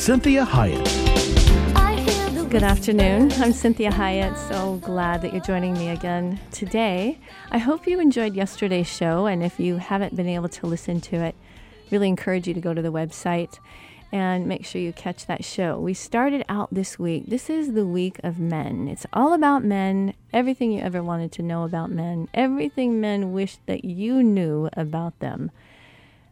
Cinthia Hiett. Good afternoon. I'm Cinthia Hiett. So glad that you're joining me again today. I hope you enjoyed yesterday's show, and if you haven't been able to listen to it, really encourage you to go to the website and make sure you catch that show. We started out this week. This is the week of men. It's all about men, everything you ever wanted to know about men, everything men wished that you knew about them.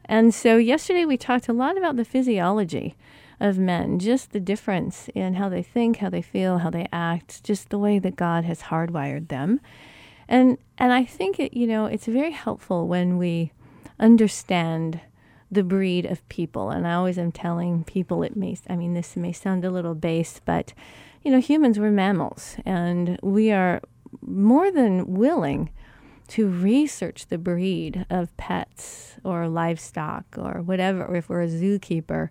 And so yesterday we talked a lot about the physiology of men, just the difference in how they think, how they feel, how they act, just the way that God has hardwired them. And and I think it, you know, it's very helpful when we understand the breed of people. And I always am telling people it may I mean this may sound a little base, but you know, humans were mammals and we are more than willing to research the breed of pets or livestock or whatever, if we're a zookeeper,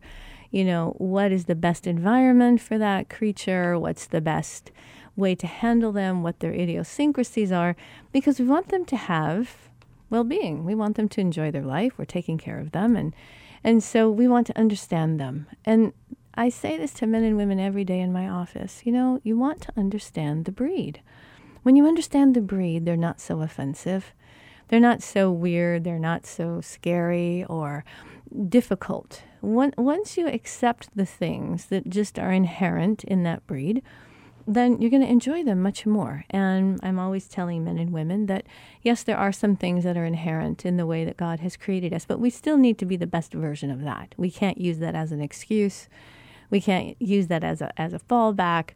you know, what is the best environment for that creature? What's the best way to handle them? What their idiosyncrasies are? Because we want them to have well being. We want them to enjoy their life. We're taking care of them. And, and so we want to understand them. And I say this to men and women every day in my office. You know, you want to understand the breed. When you understand the breed, they're not so offensive. They're not so weird. They're not so scary or difficult. Once you accept the things that just are inherent in that breed, then you're going to enjoy them much more. And I'm always telling men and women that yes, there are some things that are inherent in the way that God has created us, but we still need to be the best version of that. We can't use that as an excuse. We can't use that as a as a fallback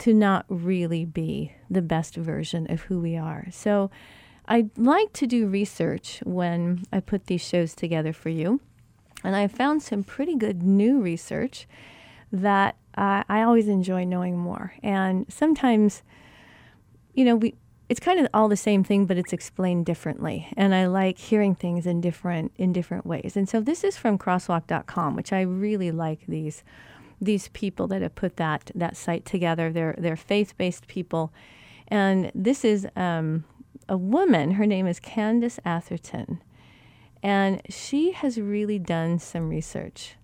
to not really be the best version of who we are. So I like to do research when I put these shows together for you. And I found some pretty good new research that uh, I always enjoy knowing more. And sometimes, you know, we it's kind of all the same thing, but it's explained differently. And I like hearing things in different in different ways. And so this is from crosswalk.com, which I really like these these people that have put that that site together. They're they're faith based people, and this is um, a woman. Her name is Candace Atherton, and she has really done some research.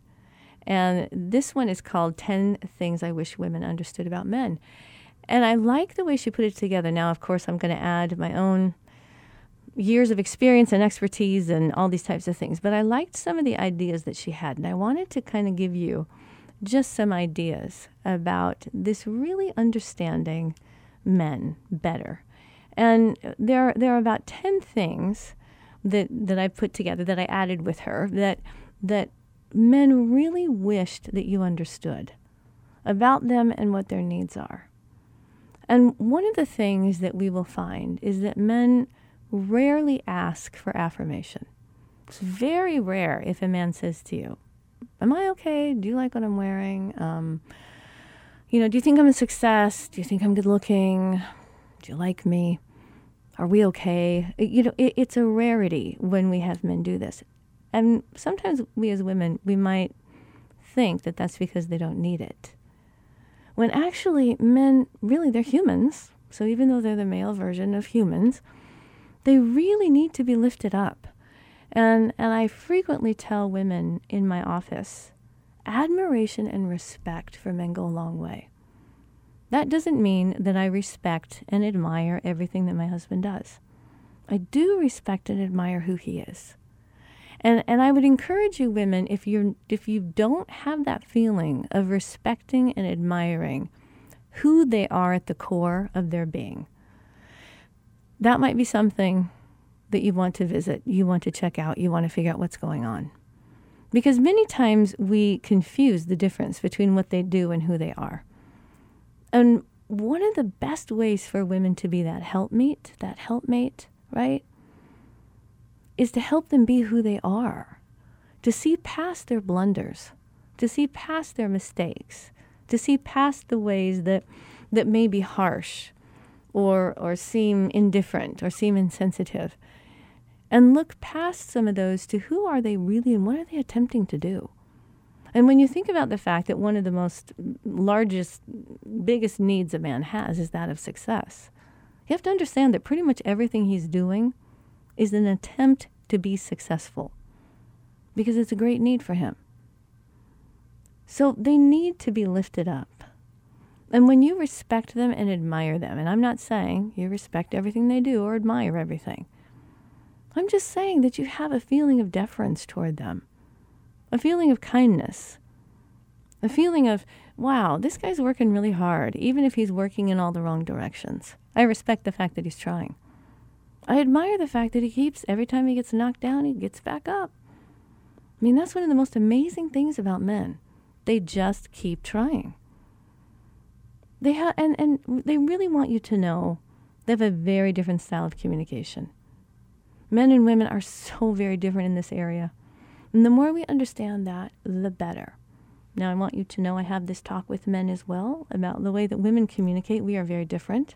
And this one is called 10 Things I Wish Women Understood About Men. And I like the way she put it together. Now, of course, I'm going to add my own years of experience and expertise and all these types of things. But I liked some of the ideas that she had. And I wanted to kind of give you just some ideas about this really understanding men better. And there, there are about 10 things that, that I put together that I added with her that, that men really wished that you understood about them and what their needs are. And one of the things that we will find is that men rarely ask for affirmation. It's very rare if a man says to you, am I okay? Do you like what I'm wearing? Um, you know, do you think I'm a success? Do you think I'm good looking? Do you like me? Are we okay? You know, it, it's a rarity when we have men do this. And sometimes we as women, we might think that that's because they don't need it. When actually, men, really, they're humans. So even though they're the male version of humans, they really need to be lifted up. And, and I frequently tell women in my office admiration and respect for men go a long way. That doesn't mean that I respect and admire everything that my husband does. I do respect and admire who he is. And, and I would encourage you women if you if you don't have that feeling of respecting and admiring who they are at the core of their being, that might be something that you want to visit, you want to check out, you want to figure out what's going on. Because many times we confuse the difference between what they do and who they are. And one of the best ways for women to be that helpmeet, that helpmate, right, is to help them be who they are, to see past their blunders, to see past their mistakes, to see past the ways that, that may be harsh or, or seem indifferent or seem insensitive, and look past some of those to who are they really and what are they attempting to do. And when you think about the fact that one of the most largest, biggest needs a man has is that of success, you have to understand that pretty much everything he's doing is an attempt to be successful because it's a great need for him. So they need to be lifted up. And when you respect them and admire them, and I'm not saying you respect everything they do or admire everything, I'm just saying that you have a feeling of deference toward them, a feeling of kindness, a feeling of, wow, this guy's working really hard, even if he's working in all the wrong directions. I respect the fact that he's trying. I admire the fact that he keeps, every time he gets knocked down, he gets back up. I mean, that's one of the most amazing things about men. They just keep trying. They have, and, and they really want you to know they have a very different style of communication. Men and women are so very different in this area. And the more we understand that, the better. Now, I want you to know I have this talk with men as well about the way that women communicate. We are very different.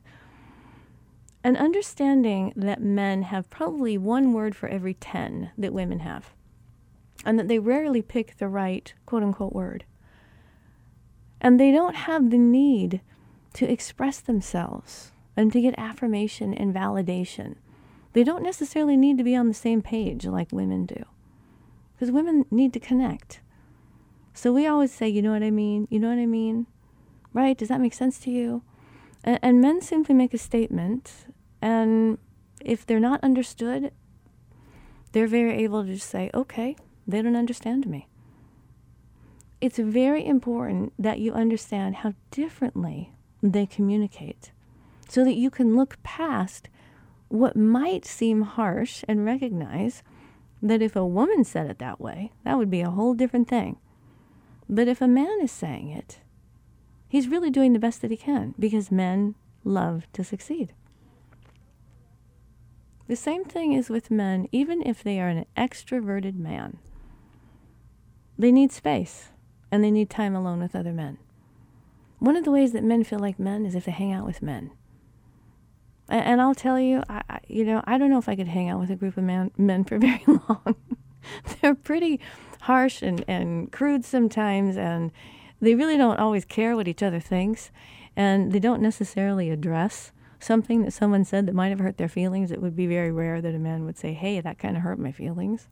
And understanding that men have probably one word for every 10 that women have, and that they rarely pick the right quote unquote word. And they don't have the need to express themselves and to get affirmation and validation. They don't necessarily need to be on the same page like women do. Because women need to connect. So we always say, you know what I mean? You know what I mean? Right? Does that make sense to you? And, and men simply make a statement, and if they're not understood, they're very able to just say, okay, they don't understand me it's very important that you understand how differently they communicate so that you can look past what might seem harsh and recognize that if a woman said it that way, that would be a whole different thing. But if a man is saying it, he's really doing the best that he can because men love to succeed. The same thing is with men, even if they are an extroverted man. They need space and they need time alone with other men. One of the ways that men feel like men is if they hang out with men. And, I'll tell you, I, you know, I don't know if I could hang out with a group of man, men for very long. They're pretty harsh and, and crude sometimes, and they really don't always care what each other thinks, and they don't necessarily address something that someone said that might have hurt their feelings. It would be very rare that a man would say, Hey, that kind of hurt my feelings.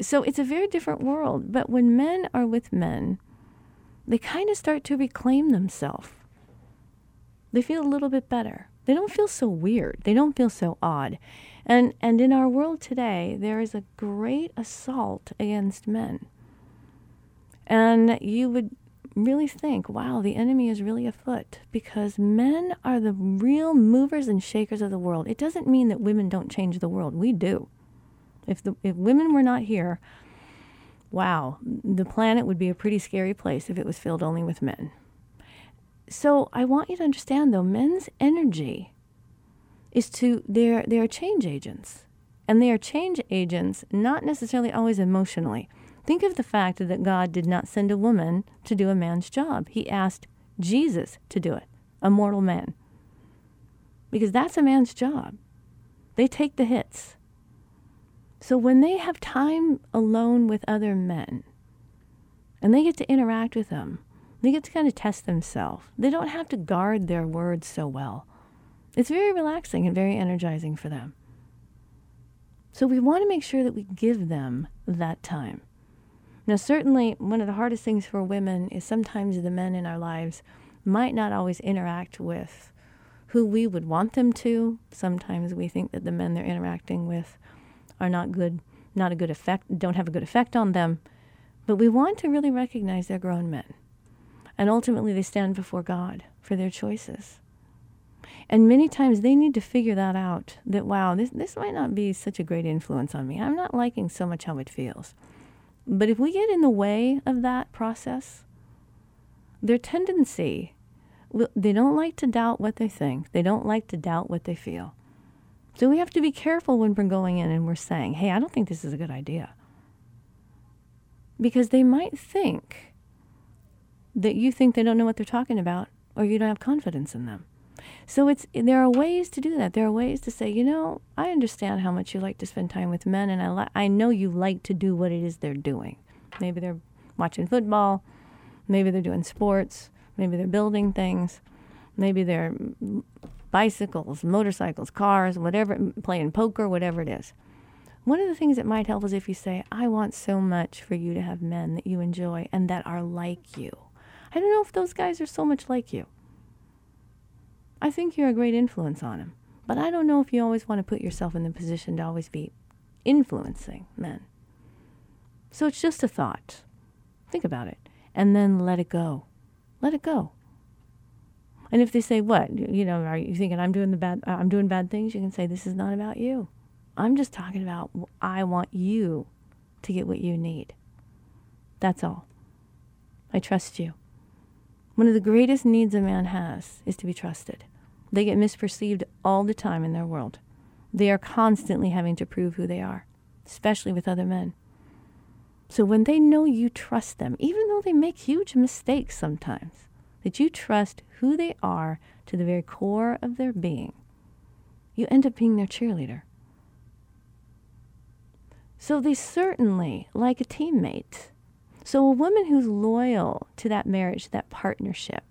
So it's a very different world. But when men are with men, they kind of start to reclaim themselves. They feel a little bit better. They don't feel so weird. They don't feel so odd. And and in our world today, there is a great assault against men. And you would really think, wow, the enemy is really afoot because men are the real movers and shakers of the world. It doesn't mean that women don't change the world. We do. If the if women were not here, wow, the planet would be a pretty scary place if it was filled only with men. So I want you to understand though, men's energy is to they're they're change agents. And they are change agents not necessarily always emotionally. Think of the fact that God did not send a woman to do a man's job. He asked Jesus to do it, a mortal man. Because that's a man's job. They take the hits. So when they have time alone with other men and they get to interact with them, they get to kind of test themselves. They don't have to guard their words so well. It's very relaxing and very energizing for them. So we want to make sure that we give them that time. Now, certainly, one of the hardest things for women is sometimes the men in our lives might not always interact with who we would want them to. Sometimes we think that the men they're interacting with are not good, not a good effect, don't have a good effect on them. But we want to really recognize they're grown men. And ultimately, they stand before God for their choices. And many times they need to figure that out that, wow, this, this might not be such a great influence on me. I'm not liking so much how it feels. But if we get in the way of that process, their tendency, they don't like to doubt what they think, they don't like to doubt what they feel. So we have to be careful when we're going in and we're saying, hey, I don't think this is a good idea. because they might think that you think they don't know what they're talking about or you don't have confidence in them. So it's there are ways to do that. There are ways to say, you know, I understand how much you like to spend time with men, and I li- I know you like to do what it is they're doing. Maybe they're watching football, maybe they're doing sports, maybe they're building things, maybe they're bicycles, motorcycles, cars, whatever, playing poker, whatever it is. One of the things that might help is if you say, I want so much for you to have men that you enjoy and that are like you. I don't know if those guys are so much like you. I think you're a great influence on them, but I don't know if you always want to put yourself in the position to always be influencing men. So it's just a thought. Think about it and then let it go. Let it go. And if they say, "What? You know, are you thinking I'm doing the bad uh, I'm doing bad things?" You can say, "This is not about you. I'm just talking about I want you to get what you need. That's all. I trust you." One of the greatest needs a man has is to be trusted. They get misperceived all the time in their world. They are constantly having to prove who they are, especially with other men. So when they know you trust them, even though they make huge mistakes sometimes, that you trust who they are to the very core of their being, you end up being their cheerleader. So they certainly, like a teammate, so, a woman who's loyal to that marriage, that partnership,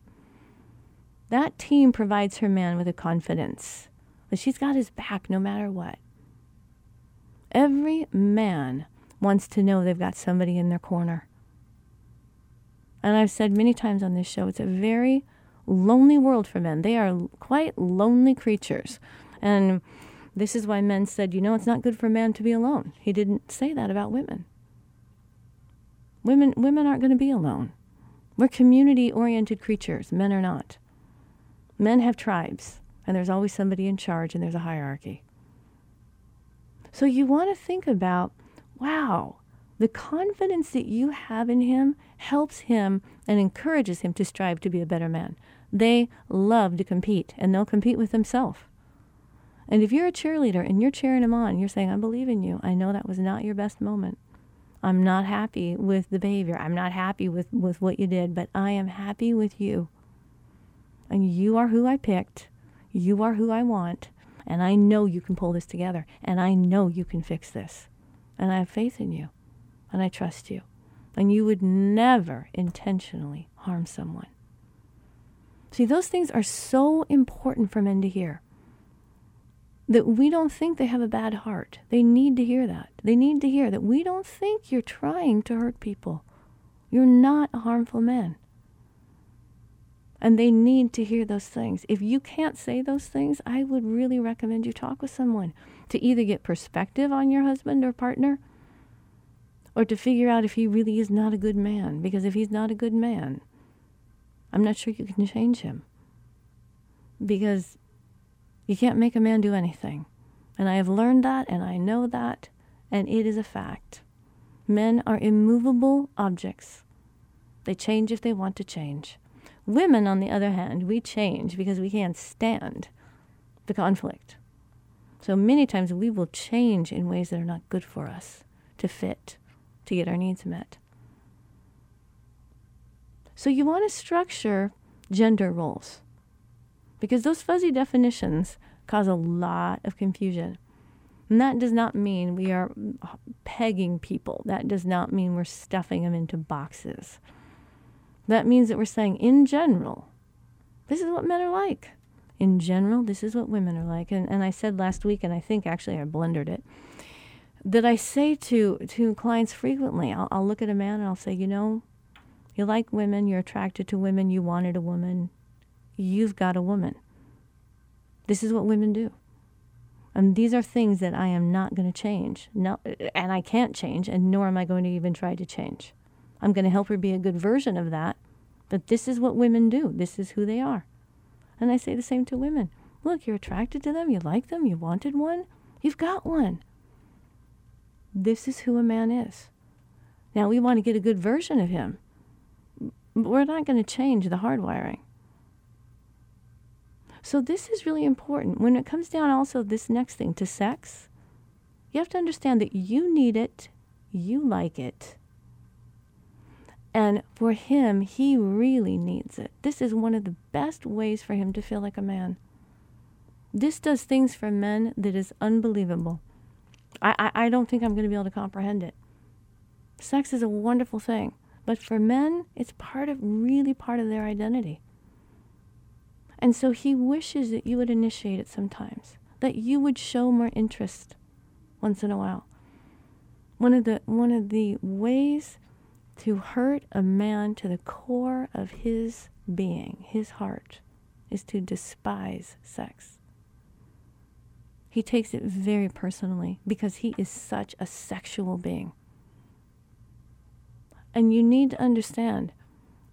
that team provides her man with a confidence that she's got his back no matter what. Every man wants to know they've got somebody in their corner. And I've said many times on this show, it's a very lonely world for men. They are quite lonely creatures. And this is why men said, you know, it's not good for a man to be alone. He didn't say that about women. Women, women aren't going to be alone. We're community oriented creatures. Men are not. Men have tribes, and there's always somebody in charge, and there's a hierarchy. So you want to think about wow, the confidence that you have in him helps him and encourages him to strive to be a better man. They love to compete, and they'll compete with themselves. And if you're a cheerleader and you're cheering him on, you're saying, I believe in you. I know that was not your best moment. I'm not happy with the behavior. I'm not happy with, with what you did, but I am happy with you. And you are who I picked. You are who I want. And I know you can pull this together. And I know you can fix this. And I have faith in you. And I trust you. And you would never intentionally harm someone. See, those things are so important for men to hear that we don't think they have a bad heart. They need to hear that. They need to hear that we don't think you're trying to hurt people. You're not a harmful man. And they need to hear those things. If you can't say those things, I would really recommend you talk with someone to either get perspective on your husband or partner or to figure out if he really is not a good man. Because if he's not a good man, I'm not sure you can change him. Because you can't make a man do anything. And I have learned that and I know that, and it is a fact. Men are immovable objects. They change if they want to change. Women, on the other hand, we change because we can't stand the conflict. So many times we will change in ways that are not good for us to fit, to get our needs met. So you want to structure gender roles because those fuzzy definitions cause a lot of confusion. And that does not mean we are pegging people. That does not mean we're stuffing them into boxes. That means that we're saying, in general, this is what men are like. In general, this is what women are like. And, and I said last week, and I think actually I blundered it, that I say to, to clients frequently, I'll, I'll look at a man and I'll say, you know, you like women, you're attracted to women, you wanted a woman, you've got a woman. This is what women do. And these are things that I am not going to change. No, and I can't change, and nor am I going to even try to change. I'm going to help her be a good version of that. But this is what women do. This is who they are. And I say the same to women. Look, you're attracted to them, you like them, you wanted one, you've got one. This is who a man is. Now, we want to get a good version of him, but we're not going to change the hardwiring. So this is really important. When it comes down also this next thing to sex, you have to understand that you need it, you like it, And for him, he really needs it. This is one of the best ways for him to feel like a man. This does things for men that is unbelievable. I, I, I don't think I'm going to be able to comprehend it. Sex is a wonderful thing, but for men, it's part of really part of their identity. And so he wishes that you would initiate it sometimes, that you would show more interest once in a while. One of the one of the ways to hurt a man to the core of his being, his heart, is to despise sex. He takes it very personally because he is such a sexual being. And you need to understand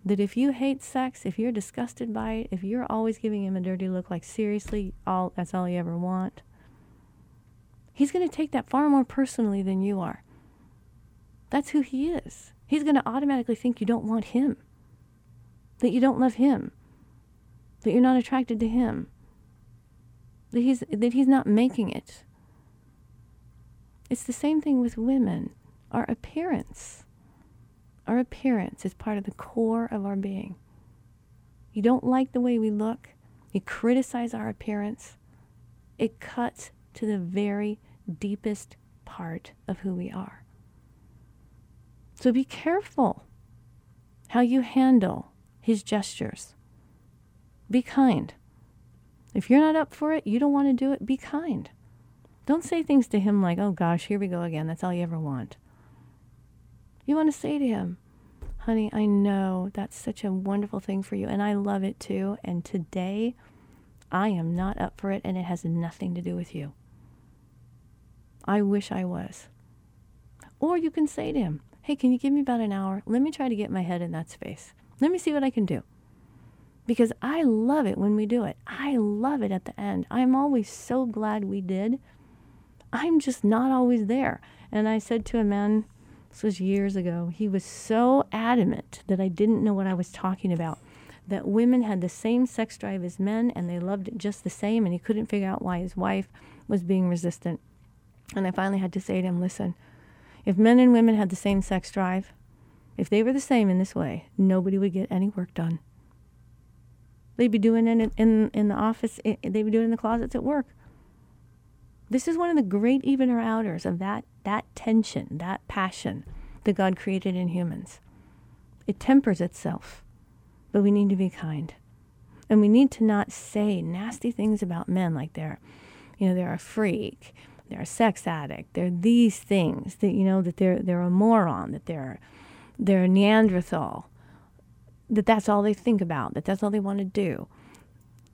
that if you hate sex, if you're disgusted by it, if you're always giving him a dirty look like seriously, all that's all you ever want, he's going to take that far more personally than you are. That's who he is he's going to automatically think you don't want him, that you don't love him, that you're not attracted to him, that he's, that he's not making it. It's the same thing with women. Our appearance, our appearance is part of the core of our being. You don't like the way we look, you criticize our appearance, it cuts to the very deepest part of who we are. So be careful how you handle his gestures. Be kind. If you're not up for it, you don't want to do it, be kind. Don't say things to him like, oh gosh, here we go again. That's all you ever want. You want to say to him, honey, I know that's such a wonderful thing for you, and I love it too. And today, I am not up for it, and it has nothing to do with you. I wish I was. Or you can say to him, hey, can you give me about an hour? Let me try to get my head in that space. Let me see what I can do. Because I love it when we do it. I love it at the end. I'm always so glad we did. I'm just not always there. And I said to a man, this was years ago, he was so adamant that I didn't know what I was talking about. That women had the same sex drive as men and they loved it just the same, and he couldn't figure out why his wife was being resistant. And I finally had to say to him, listen, if men and women had the same sex drive, if they were the same in this way, nobody would get any work done. They'd be doing it in, in, in the office, eh, they'd be doing it in the closets at work. This is one of the great evener outers of that, that tension, that passion that God created in humans. It tempers itself, but we need to be kind. And we need to not say nasty things about men like they're, you know, they're a freak they're a sex addict, they're these things, that you know, that they're they're a moron, that they're they're a Neanderthal, that that's all they think about, that that's all they want to do.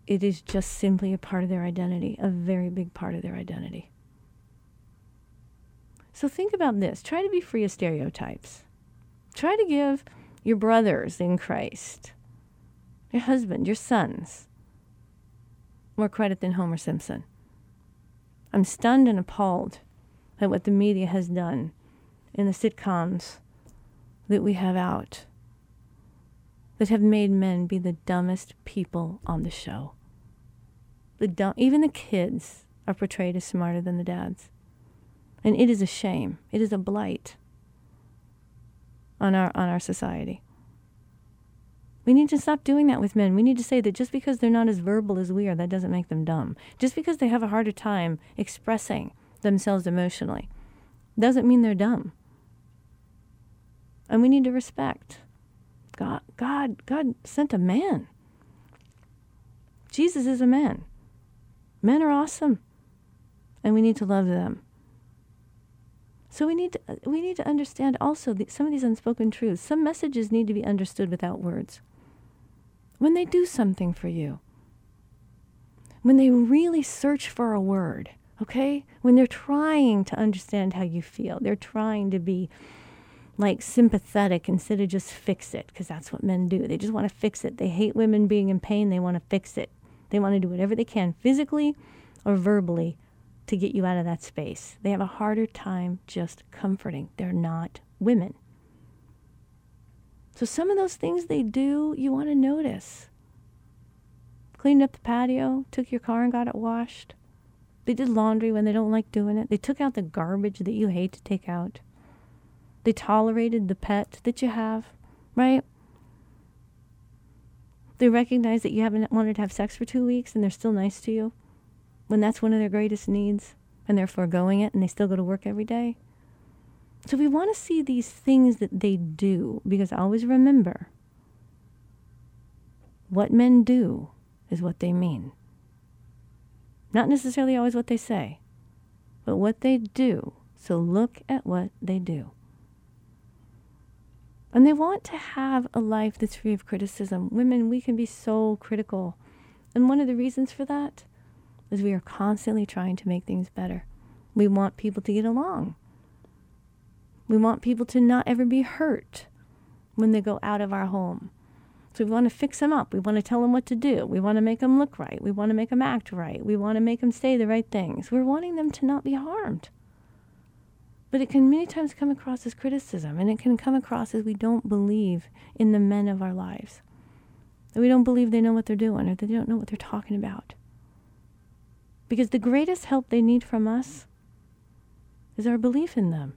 It is just simply a part of their identity, a very big part of their identity. So think about this. Try to be free of stereotypes. Try to give your brothers in Christ, your husband, your sons, more credit than Homer Simpson. I'm stunned and appalled at what the media has done in the sitcoms that we have out that have made men be the dumbest people on the show. The dumb, even the kids are portrayed as smarter than the dads. And it is a shame. It is a blight on our on our society. We need to stop doing that with men. We need to say that just because they're not as verbal as we are, that doesn't make them dumb. Just because they have a harder time expressing themselves emotionally doesn't mean they're dumb. And we need to respect. God, God, God sent a man. Jesus is a man. Men are awesome, and we need to love them. So we need to, we need to understand also the, some of these unspoken truths. Some messages need to be understood without words when they do something for you, when they really search for a word, okay? When they're trying to understand how you feel, they're trying to be like sympathetic instead of just fix it, because that's what men do. They just want to fix it. They hate women being in pain, they want to fix it. They want to do whatever they can, physically or verbally, to get you out of that space. They have a harder time just comforting. They're not women. So some of those things they do, you want to notice. Cleaned up the patio, took your car and got it washed. They did laundry when they don't like doing it. They took out the garbage that you hate to take out. They tolerated the pet that you have right? They recognize that you haven't wanted to have sex for two weeks and they're still nice to you when that's one of their greatest needs and they're foregoing it and they still go to work every day. So we want to see these things that they do because always remember what men do is what they mean. Not necessarily always what they say, but what they do. So look at what they do. And they want to have a life that's free of criticism. Women, we can be so critical. And one of the reasons for that is we are constantly trying to make things better. We want people to get along. We want people to not ever be hurt when they go out of our home. So we want to fix them up. We want to tell them what to do. We want to make them look right. We want to make them act right. We want to make them say the right things. We're wanting them to not be harmed. But it can many times come across as criticism, and it can come across as we don't believe in the men of our lives. That we don't believe they know what they're doing or that they don't know what they're talking about. Because the greatest help they need from us is our belief in them.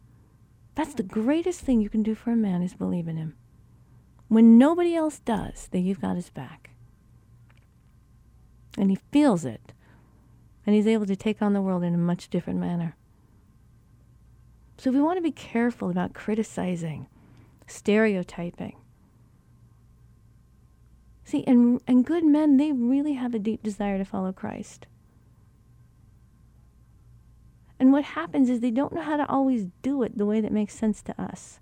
That's the greatest thing you can do for a man is believe in him. When nobody else does, then you've got his back. And he feels it. And he's able to take on the world in a much different manner. So we want to be careful about criticizing, stereotyping. See, and, and good men, they really have a deep desire to follow Christ. And what happens is they don't know how to always do it the way that makes sense to us.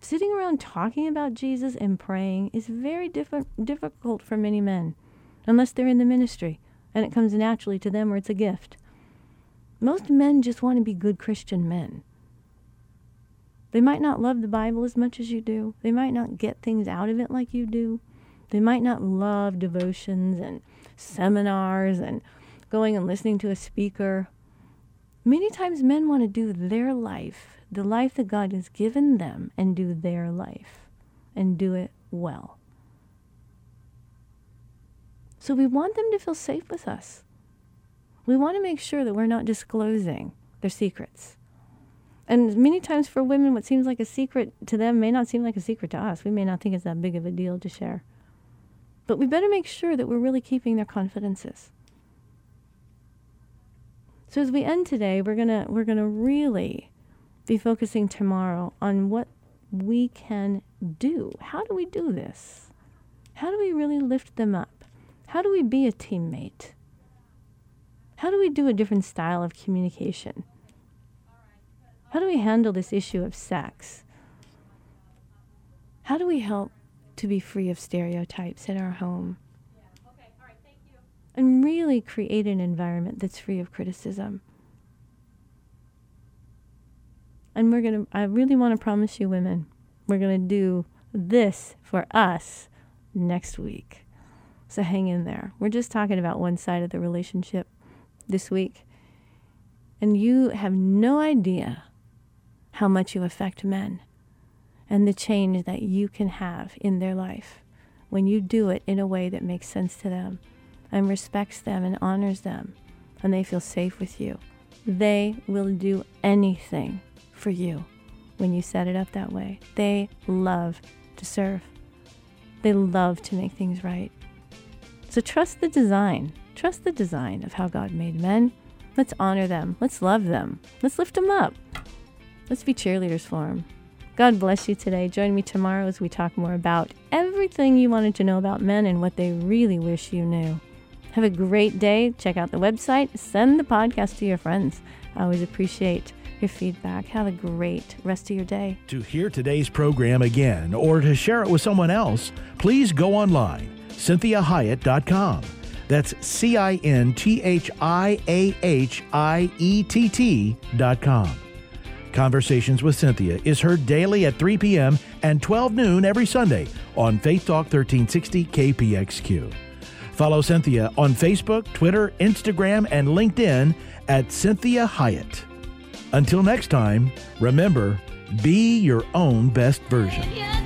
Sitting around talking about Jesus and praying is very diff- difficult for many men, unless they're in the ministry and it comes naturally to them or it's a gift. Most men just want to be good Christian men. They might not love the Bible as much as you do. They might not get things out of it like you do. They might not love devotions and seminars and going and listening to a speaker. Many times men want to do their life, the life that God has given them, and do their life and do it well. So we want them to feel safe with us. We want to make sure that we're not disclosing their secrets. And many times for women, what seems like a secret to them may not seem like a secret to us. We may not think it's that big of a deal to share. But we better make sure that we're really keeping their confidences. So as we end today, we're gonna we're gonna really be focusing tomorrow on what we can do. How do we do this? How do we really lift them up? How do we be a teammate? How do we do a different style of communication? How do we handle this issue of sex? How do we help to be free of stereotypes in our home? and really create an environment that's free of criticism. And we're going to, I really want to promise you, women, we're going to do this for us next week. So hang in there. We're just talking about one side of the relationship this week. And you have no idea how much you affect men and the change that you can have in their life when you do it in a way that makes sense to them and respects them and honors them, and they feel safe with you, they will do anything for you when you set it up that way. They love to serve, they love to make things right. So trust the design. Trust the design of how God made men. Let's honor them. Let's love them. Let's lift them up. Let's be cheerleaders for them. God bless you today. Join me tomorrow as we talk more about everything you wanted to know about men and what they really wish you knew. Have a great day. Check out the website. Send the podcast to your friends. I always appreciate your feedback. Have a great rest of your day. To hear today's program again or to share it with someone else, please go online, CinthiaHiett.com. That's C I N T H I A H I E T T.com. Conversations with Cinthia is heard daily at 3 p.m. and 12 noon every Sunday on Faith Talk 1360 KPXQ. Follow Cinthia on Facebook, Twitter, Instagram, and LinkedIn at Cinthia Hiett. Until next time, remember, be your own best version.